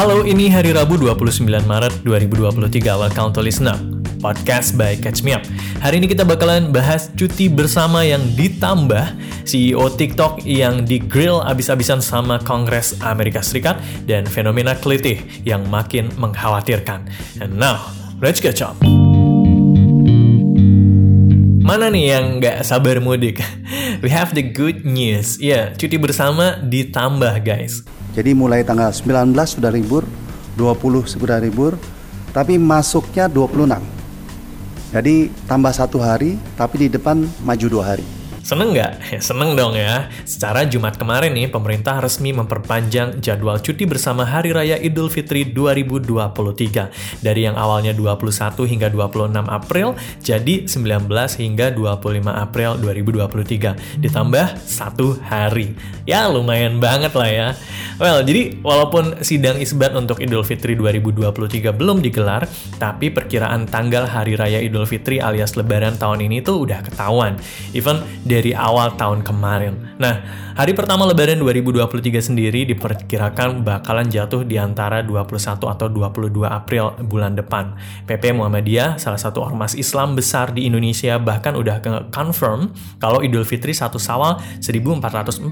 Halo, ini hari Rabu 29 Maret 2023. Welcome to Listen Up, podcast by Catch Me Up. Hari ini kita bakalan bahas cuti bersama yang ditambah CEO TikTok yang di-grill abis-abisan sama Kongres Amerika Serikat dan fenomena kelitih yang makin mengkhawatirkan. And now, let's catch up. Mana nih yang nggak sabar mudik? We have the good news. Ya, yeah, cuti bersama ditambah guys. Jadi mulai tanggal 19 sudah libur, 20 sudah libur, tapi masuknya 26. Jadi tambah satu hari, tapi di depan maju dua hari. Seneng nggak? Ya, seneng dong ya. Secara Jumat kemarin nih, pemerintah resmi memperpanjang jadwal cuti bersama Hari Raya Idul Fitri 2023. Dari yang awalnya 21 hingga 26 April, jadi 19 hingga 25 April 2023. Ditambah satu hari. Ya lumayan banget lah ya. Well, jadi walaupun sidang isbat untuk Idul Fitri 2023 belum digelar, tapi perkiraan tanggal Hari Raya Idul Fitri alias Lebaran tahun ini tuh udah ketahuan. Even dari awal tahun kemarin. Nah, hari pertama Lebaran 2023 sendiri diperkirakan bakalan jatuh di antara 21 atau 22 April bulan depan. PP Muhammadiyah, salah satu ormas Islam besar di Indonesia, bahkan udah confirm kalau Idul Fitri 1 Sawal 1444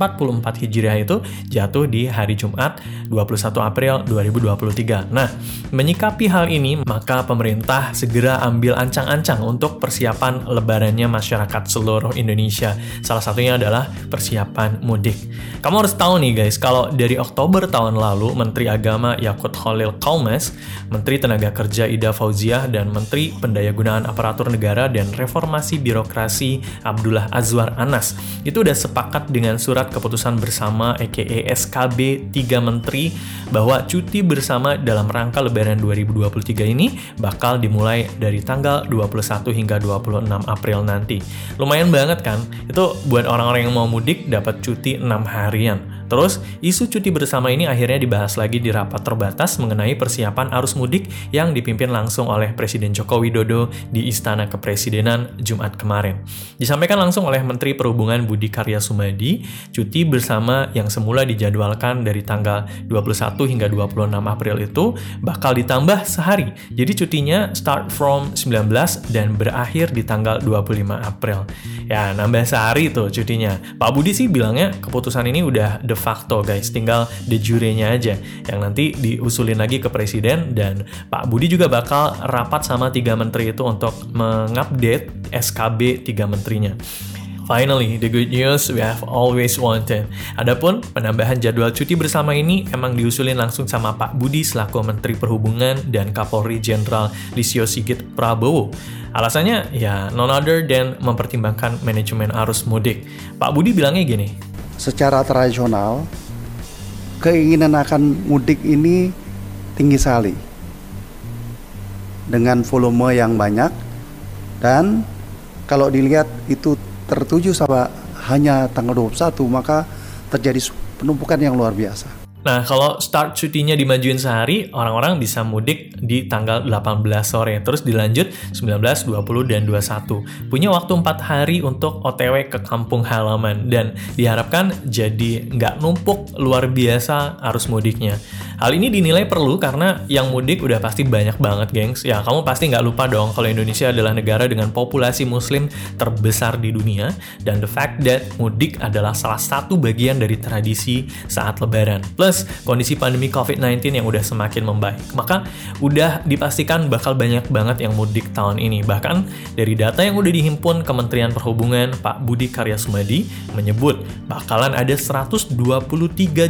Hijriah itu jatuh di hari Jumat 21 April 2023. Nah, menyikapi hal ini, maka pemerintah segera ambil ancang-ancang untuk persiapan lebarannya masyarakat seluruh Indonesia Indonesia. Salah satunya adalah persiapan mudik. Kamu harus tahu nih guys, kalau dari Oktober tahun lalu, Menteri Agama Yakut Khalil Kaumes, Menteri Tenaga Kerja Ida Fauziah, dan Menteri Pendayagunaan Aparatur Negara dan Reformasi Birokrasi Abdullah Azwar Anas itu udah sepakat dengan surat keputusan bersama EKE SKB 3 Menteri bahwa cuti bersama dalam rangka Lebaran 2023 ini bakal dimulai dari tanggal 21 hingga 26 April nanti. Lumayan banget kan? Itu buat orang-orang yang mau mudik dapat cuti 6 harian. Terus, isu cuti bersama ini akhirnya dibahas lagi di rapat terbatas mengenai persiapan arus mudik yang dipimpin langsung oleh Presiden Joko Widodo di Istana Kepresidenan Jumat kemarin. Disampaikan langsung oleh Menteri Perhubungan Budi Karya Sumadi, cuti bersama yang semula dijadwalkan dari tanggal 21 hingga 26 April itu bakal ditambah sehari. Jadi cutinya start from 19 dan berakhir di tanggal 25 April. Ya, nambah sehari tuh cutinya. Pak Budi sih bilangnya keputusan ini udah the facto guys, tinggal de jure-nya aja yang nanti diusulin lagi ke presiden dan Pak Budi juga bakal rapat sama tiga menteri itu untuk mengupdate SKB tiga menterinya. Finally, the good news we have always wanted. Adapun penambahan jadwal cuti bersama ini emang diusulin langsung sama Pak Budi selaku Menteri Perhubungan dan Kapolri Jenderal Lisio Sigit Prabowo. Alasannya ya non other than mempertimbangkan manajemen arus mudik. Pak Budi bilangnya gini, secara tradisional keinginan akan mudik ini tinggi sekali dengan volume yang banyak dan kalau dilihat itu tertuju sama hanya tanggal 21 maka terjadi penumpukan yang luar biasa. Nah, kalau start cutinya dimajuin sehari, orang-orang bisa mudik di tanggal 18 sore, terus dilanjut 19, 20, dan 21. Punya waktu 4 hari untuk OTW ke kampung halaman, dan diharapkan jadi nggak numpuk luar biasa arus mudiknya. Hal ini dinilai perlu karena yang mudik udah pasti banyak banget, gengs. Ya, kamu pasti nggak lupa dong kalau Indonesia adalah negara dengan populasi muslim terbesar di dunia, dan the fact that mudik adalah salah satu bagian dari tradisi saat lebaran. Plus, kondisi pandemi COVID-19 yang udah semakin membaik. Maka, udah dipastikan bakal banyak banget yang mudik tahun ini. Bahkan, dari data yang udah dihimpun Kementerian Perhubungan, Pak Budi Karya Sumadi menyebut bakalan ada 123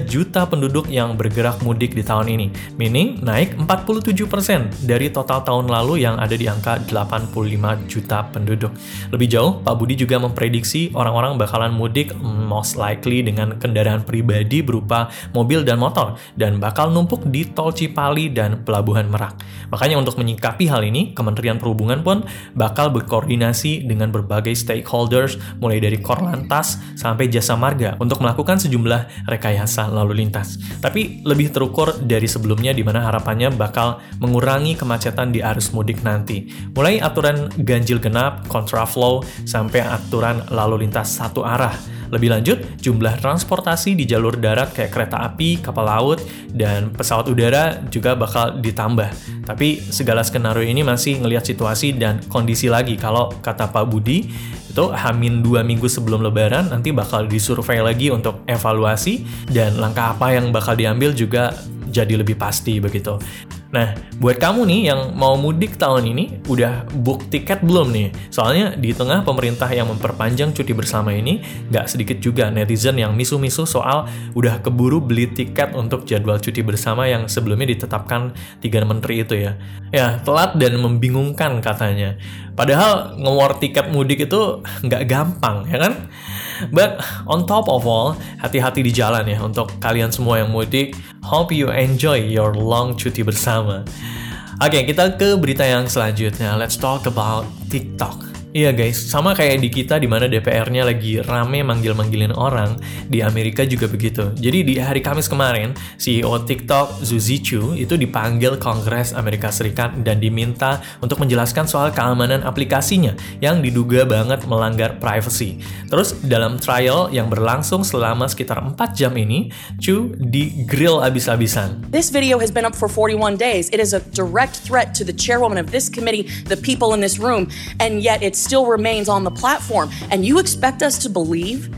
juta penduduk yang bergerak mudik di tahun ini, meaning naik 47% dari total tahun lalu yang ada di angka 85 juta penduduk. Lebih jauh, Pak Budi juga memprediksi orang-orang bakalan mudik most likely dengan kendaraan pribadi berupa mobil dan motor dan bakal numpuk di tol Cipali dan Pelabuhan Merak. Makanya untuk menyikapi hal ini, Kementerian Perhubungan pun bakal berkoordinasi dengan berbagai stakeholders mulai dari Korlantas sampai Jasa Marga untuk melakukan sejumlah rekayasa lalu lintas. Tapi lebih terukur dari sebelumnya di mana harapannya bakal mengurangi kemacetan di arus mudik nanti. Mulai aturan ganjil genap, kontraflow, sampai aturan lalu lintas satu arah. Lebih lanjut, jumlah transportasi di jalur darat kayak kereta api, kapal laut, dan pesawat udara juga bakal ditambah. Tapi segala skenario ini masih ngelihat situasi dan kondisi lagi. Kalau kata Pak Budi, itu hamin dua minggu sebelum lebaran nanti bakal disurvei lagi untuk evaluasi dan langkah apa yang bakal diambil juga jadi lebih pasti begitu. Nah, buat kamu nih yang mau mudik tahun ini, udah book tiket belum nih? Soalnya di tengah pemerintah yang memperpanjang cuti bersama ini, nggak sedikit juga netizen yang misu-misu soal udah keburu beli tiket untuk jadwal cuti bersama yang sebelumnya ditetapkan tiga menteri itu ya. Ya, telat dan membingungkan katanya. Padahal ngewar tiket mudik itu nggak gampang, ya kan? But on top of all, hati-hati di jalan ya untuk kalian semua yang mudik. Hope you enjoy your long cuti bersama. Oke, okay, kita ke berita yang selanjutnya. Let's talk about TikTok. Iya guys, sama kayak di kita di mana DPR-nya lagi rame manggil-manggilin orang, di Amerika juga begitu. Jadi di hari Kamis kemarin, CEO TikTok Zuzi Chu itu dipanggil Kongres Amerika Serikat dan diminta untuk menjelaskan soal keamanan aplikasinya yang diduga banget melanggar privacy. Terus dalam trial yang berlangsung selama sekitar 4 jam ini, Chu di-grill abis-abisan. This video has been up for 41 days. It is a direct threat to the chairwoman of this committee, the people in this room, and yet it's still remains on the platform. And you expect us to believe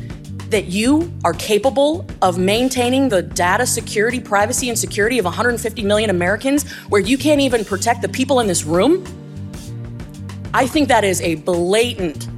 that you are capable of maintaining the data security, privacy, and security of 150 million Americans where you can't even protect the people in this room? I think that is a blatant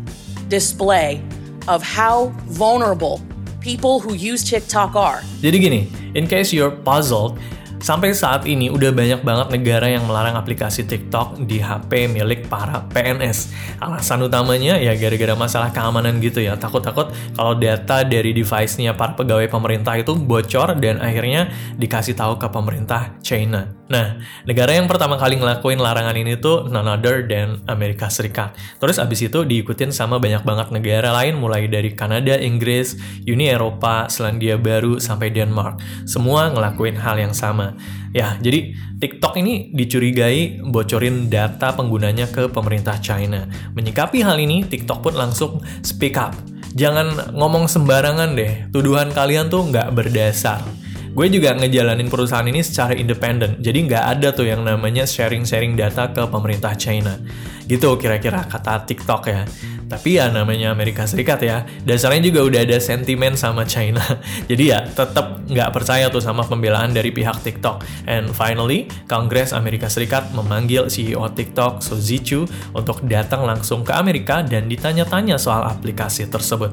display of how vulnerable people who use TikTok are. Jadi gini, in case you're puzzled, Sampai saat ini udah banyak banget negara yang melarang aplikasi TikTok di HP milik para PNS. Alasan utamanya ya gara-gara masalah keamanan gitu ya. Takut-takut kalau data dari device-nya para pegawai pemerintah itu bocor dan akhirnya dikasih tahu ke pemerintah China. Nah, negara yang pertama kali ngelakuin larangan ini tuh none other than Amerika Serikat. Terus abis itu diikutin sama banyak banget negara lain mulai dari Kanada, Inggris, Uni Eropa, Selandia Baru, sampai Denmark. Semua ngelakuin hal yang sama. Ya, jadi TikTok ini dicurigai bocorin data penggunanya ke pemerintah China. Menyikapi hal ini, TikTok pun langsung speak up. Jangan ngomong sembarangan deh, tuduhan kalian tuh nggak berdasar gue juga ngejalanin perusahaan ini secara independen. Jadi nggak ada tuh yang namanya sharing-sharing data ke pemerintah China. Gitu kira-kira kata TikTok ya. Tapi ya namanya Amerika Serikat ya. Dasarnya juga udah ada sentimen sama China. Jadi ya tetap nggak percaya tuh sama pembelaan dari pihak TikTok. And finally, Kongres Amerika Serikat memanggil CEO TikTok, Suzy Chu, untuk datang langsung ke Amerika dan ditanya-tanya soal aplikasi tersebut.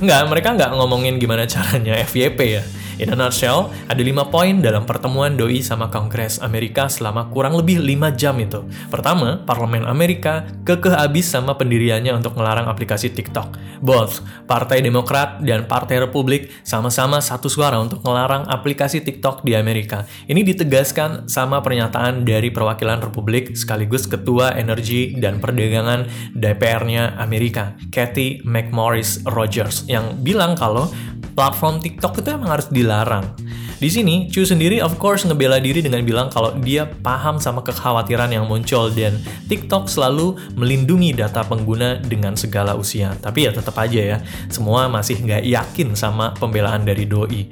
Nggak, mereka nggak ngomongin gimana caranya FYP ya In a nutshell, ada 5 poin dalam pertemuan Doi sama Kongres Amerika selama kurang lebih 5 jam itu. Pertama, Parlemen Amerika kekeh abis sama pendiriannya untuk melarang aplikasi TikTok. Both, Partai Demokrat dan Partai Republik sama-sama satu suara untuk melarang aplikasi TikTok di Amerika. Ini ditegaskan sama pernyataan dari perwakilan Republik sekaligus Ketua Energi dan Perdagangan DPR-nya Amerika, Kathy McMorris Rogers, yang bilang kalau platform TikTok itu emang harus dilarang. Di sini, Chu sendiri of course ngebela diri dengan bilang kalau dia paham sama kekhawatiran yang muncul dan TikTok selalu melindungi data pengguna dengan segala usia. Tapi ya tetap aja ya, semua masih nggak yakin sama pembelaan dari Doi.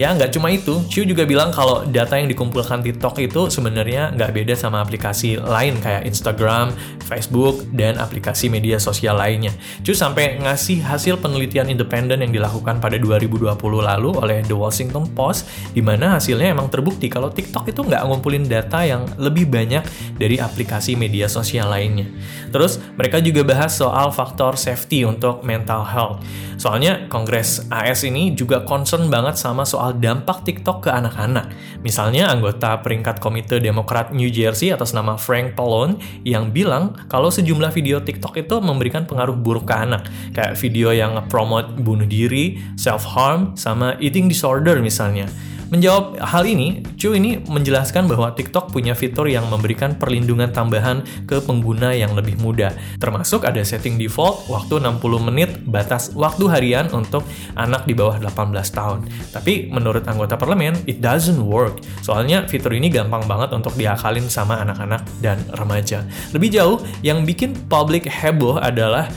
Ya nggak cuma itu, Chu juga bilang kalau data yang dikumpulkan TikTok itu sebenarnya nggak beda sama aplikasi lain kayak Instagram, Facebook, dan aplikasi media sosial lainnya. Chu sampai ngasih hasil penelitian independen yang dilakukan pada 2020 lalu oleh The Washington Post, di mana hasilnya emang terbukti kalau TikTok itu nggak ngumpulin data yang lebih banyak dari aplikasi media sosial lainnya. Terus mereka juga bahas soal faktor safety untuk mental health. Soalnya Kongres AS ini juga concern banget sama soal dampak TikTok ke anak-anak. Misalnya anggota peringkat Komite Demokrat New Jersey atas nama Frank Pallone yang bilang kalau sejumlah video TikTok itu memberikan pengaruh buruk ke anak, kayak video yang promote bunuh diri, self-harm, sama eating disorder misalnya. Menjawab hal ini, Chu ini menjelaskan bahwa TikTok punya fitur yang memberikan perlindungan tambahan ke pengguna yang lebih muda. Termasuk ada setting default waktu 60 menit batas waktu harian untuk anak di bawah 18 tahun. Tapi menurut anggota parlemen, it doesn't work. Soalnya fitur ini gampang banget untuk diakalin sama anak-anak dan remaja. Lebih jauh, yang bikin publik heboh adalah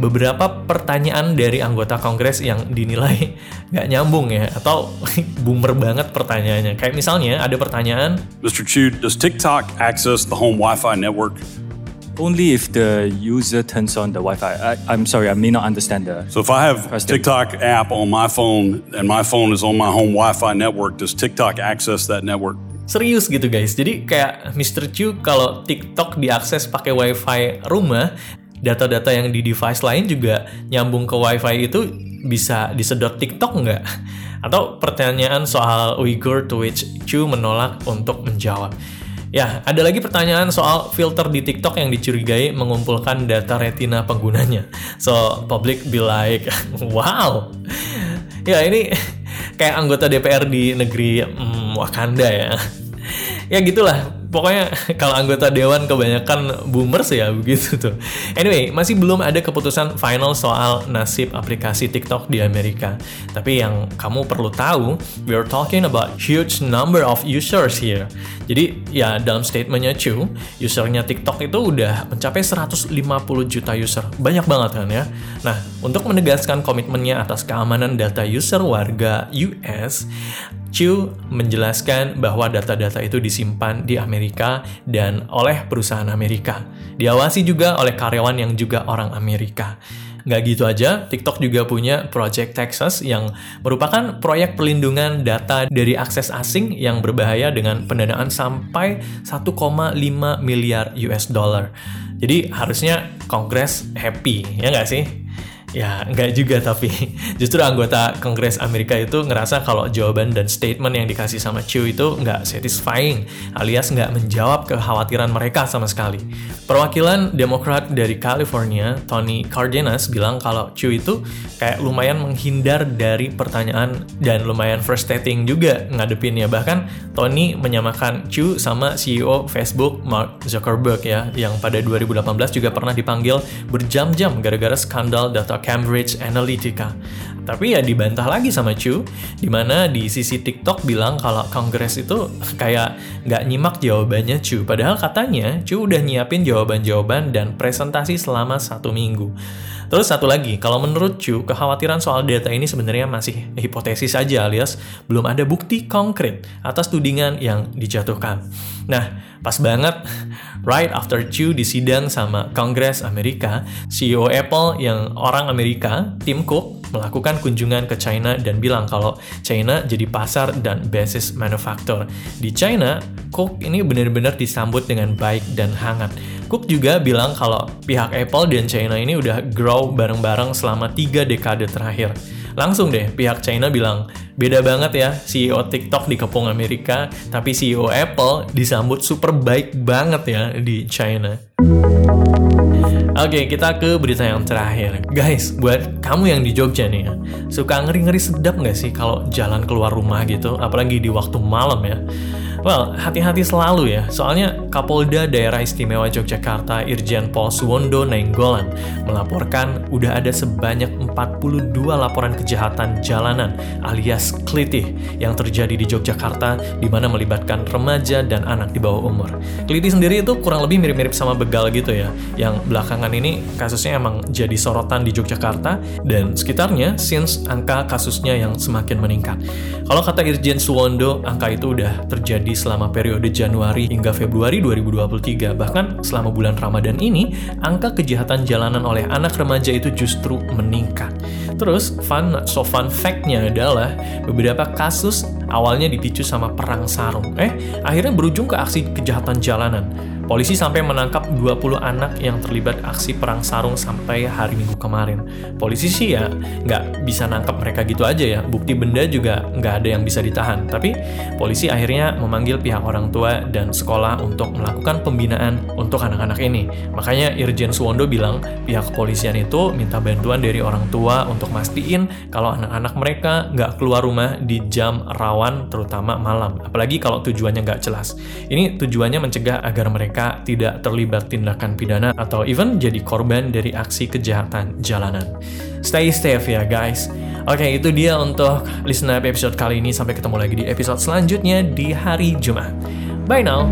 beberapa pertanyaan dari anggota Kongres yang dinilai nggak nyambung ya atau boomer banget pertanyaannya. Kayak misalnya ada pertanyaan, Mr. Chu, does TikTok access the home Wi-Fi network? Only if the user turns on the Wi-Fi. I, I'm sorry, I may not understand the. So if I have Question. TikTok app on my phone and my phone is on my home Wi-Fi network, does TikTok access that network? Serius gitu guys. Jadi kayak Mr. Chu kalau TikTok diakses pakai WiFi rumah, data-data yang di device lain juga nyambung ke WiFi itu bisa disedot TikTok nggak? Atau pertanyaan soal Uyghur to which Chu menolak untuk menjawab. Ya, ada lagi pertanyaan soal filter di TikTok yang dicurigai mengumpulkan data retina penggunanya. So, public be like, wow. Ya, ini kayak anggota DPR di negeri hmm, Wakanda ya. Ya gitulah. Pokoknya kalau anggota dewan kebanyakan boomers ya begitu tuh. Anyway, masih belum ada keputusan final soal nasib aplikasi TikTok di Amerika. Tapi yang kamu perlu tahu, we are talking about huge number of users here. Jadi ya dalam statementnya Chu, usernya TikTok itu udah mencapai 150 juta user. Banyak banget kan ya. Nah, untuk menegaskan komitmennya atas keamanan data user warga US, Chu menjelaskan bahwa data-data itu disimpan di Amerika dan oleh perusahaan Amerika. Diawasi juga oleh karyawan yang juga orang Amerika. Nggak gitu aja, TikTok juga punya Project Texas yang merupakan proyek perlindungan data dari akses asing yang berbahaya dengan pendanaan sampai 1,5 miliar US dollar. Jadi harusnya Kongres happy, ya nggak sih? Ya, enggak juga tapi justru anggota Kongres Amerika itu ngerasa kalau jawaban dan statement yang dikasih sama Chu itu nggak satisfying, alias nggak menjawab kekhawatiran mereka sama sekali. Perwakilan Demokrat dari California, Tony Cardenas, bilang kalau Chu itu kayak lumayan menghindar dari pertanyaan dan lumayan frustrating juga ngadepinnya. Bahkan Tony menyamakan Chu sama CEO Facebook Mark Zuckerberg ya, yang pada 2018 juga pernah dipanggil berjam-jam gara-gara skandal data Cambridge Analytica. Tapi ya dibantah lagi sama Chu, di mana di sisi TikTok bilang kalau Kongres itu kayak nggak nyimak jawabannya Chu. Padahal katanya Chu udah nyiapin jawaban-jawaban dan presentasi selama satu minggu. Terus satu lagi, kalau menurut Chu, kekhawatiran soal data ini sebenarnya masih hipotesis saja alias belum ada bukti konkret atas tudingan yang dijatuhkan. Nah, pas banget right after Chu disidang sama Kongres Amerika, CEO Apple yang orang Amerika, Tim Cook, melakukan kunjungan ke China dan bilang kalau China jadi pasar dan basis manufaktur. Di China, Cook ini benar-benar disambut dengan baik dan hangat. Cook juga bilang kalau pihak Apple dan China ini udah grow bareng-bareng selama tiga dekade terakhir. Langsung deh pihak China bilang, beda banget ya CEO TikTok dikepung Amerika, tapi CEO Apple disambut super baik banget ya di China. Oke, kita ke berita yang terakhir. Guys, buat kamu yang di Jogja nih ya, suka ngeri-ngeri sedap nggak sih kalau jalan keluar rumah gitu, apalagi di waktu malam ya? Well, hati-hati selalu ya, soalnya Kapolda Daerah Istimewa Yogyakarta Irjen Pol Suwondo Nainggolan melaporkan udah ada sebanyak 42 laporan kejahatan jalanan alias klitih yang terjadi di Yogyakarta di mana melibatkan remaja dan anak di bawah umur. Klitih sendiri itu kurang lebih mirip-mirip sama begal gitu ya, yang belakangan ini kasusnya emang jadi sorotan di Yogyakarta dan sekitarnya since angka kasusnya yang semakin meningkat. Kalau kata Irjen Suwondo, angka itu udah terjadi selama periode Januari hingga Februari 2023. Bahkan selama bulan Ramadan ini, angka kejahatan jalanan oleh anak remaja itu justru meningkat. Terus, fun so fun fact-nya adalah beberapa kasus awalnya dipicu sama perang sarung. Eh, akhirnya berujung ke aksi kejahatan jalanan. Polisi sampai menangkap 20 anak yang terlibat aksi perang sarung sampai hari Minggu kemarin. Polisi sih ya nggak bisa nangkap mereka gitu aja ya. Bukti benda juga nggak ada yang bisa ditahan. Tapi polisi akhirnya memanggil pihak orang tua dan sekolah untuk melakukan pembinaan untuk anak-anak ini. Makanya Irjen Suwondo bilang pihak kepolisian itu minta bantuan dari orang tua untuk mastiin kalau anak-anak mereka nggak keluar rumah di jam rawan terutama malam. Apalagi kalau tujuannya nggak jelas. Ini tujuannya mencegah agar mereka tidak terlibat tindakan pidana atau even jadi korban dari aksi kejahatan jalanan. Stay safe ya guys. Oke, itu dia untuk listener episode kali ini. Sampai ketemu lagi di episode selanjutnya di hari Jumat. Bye now.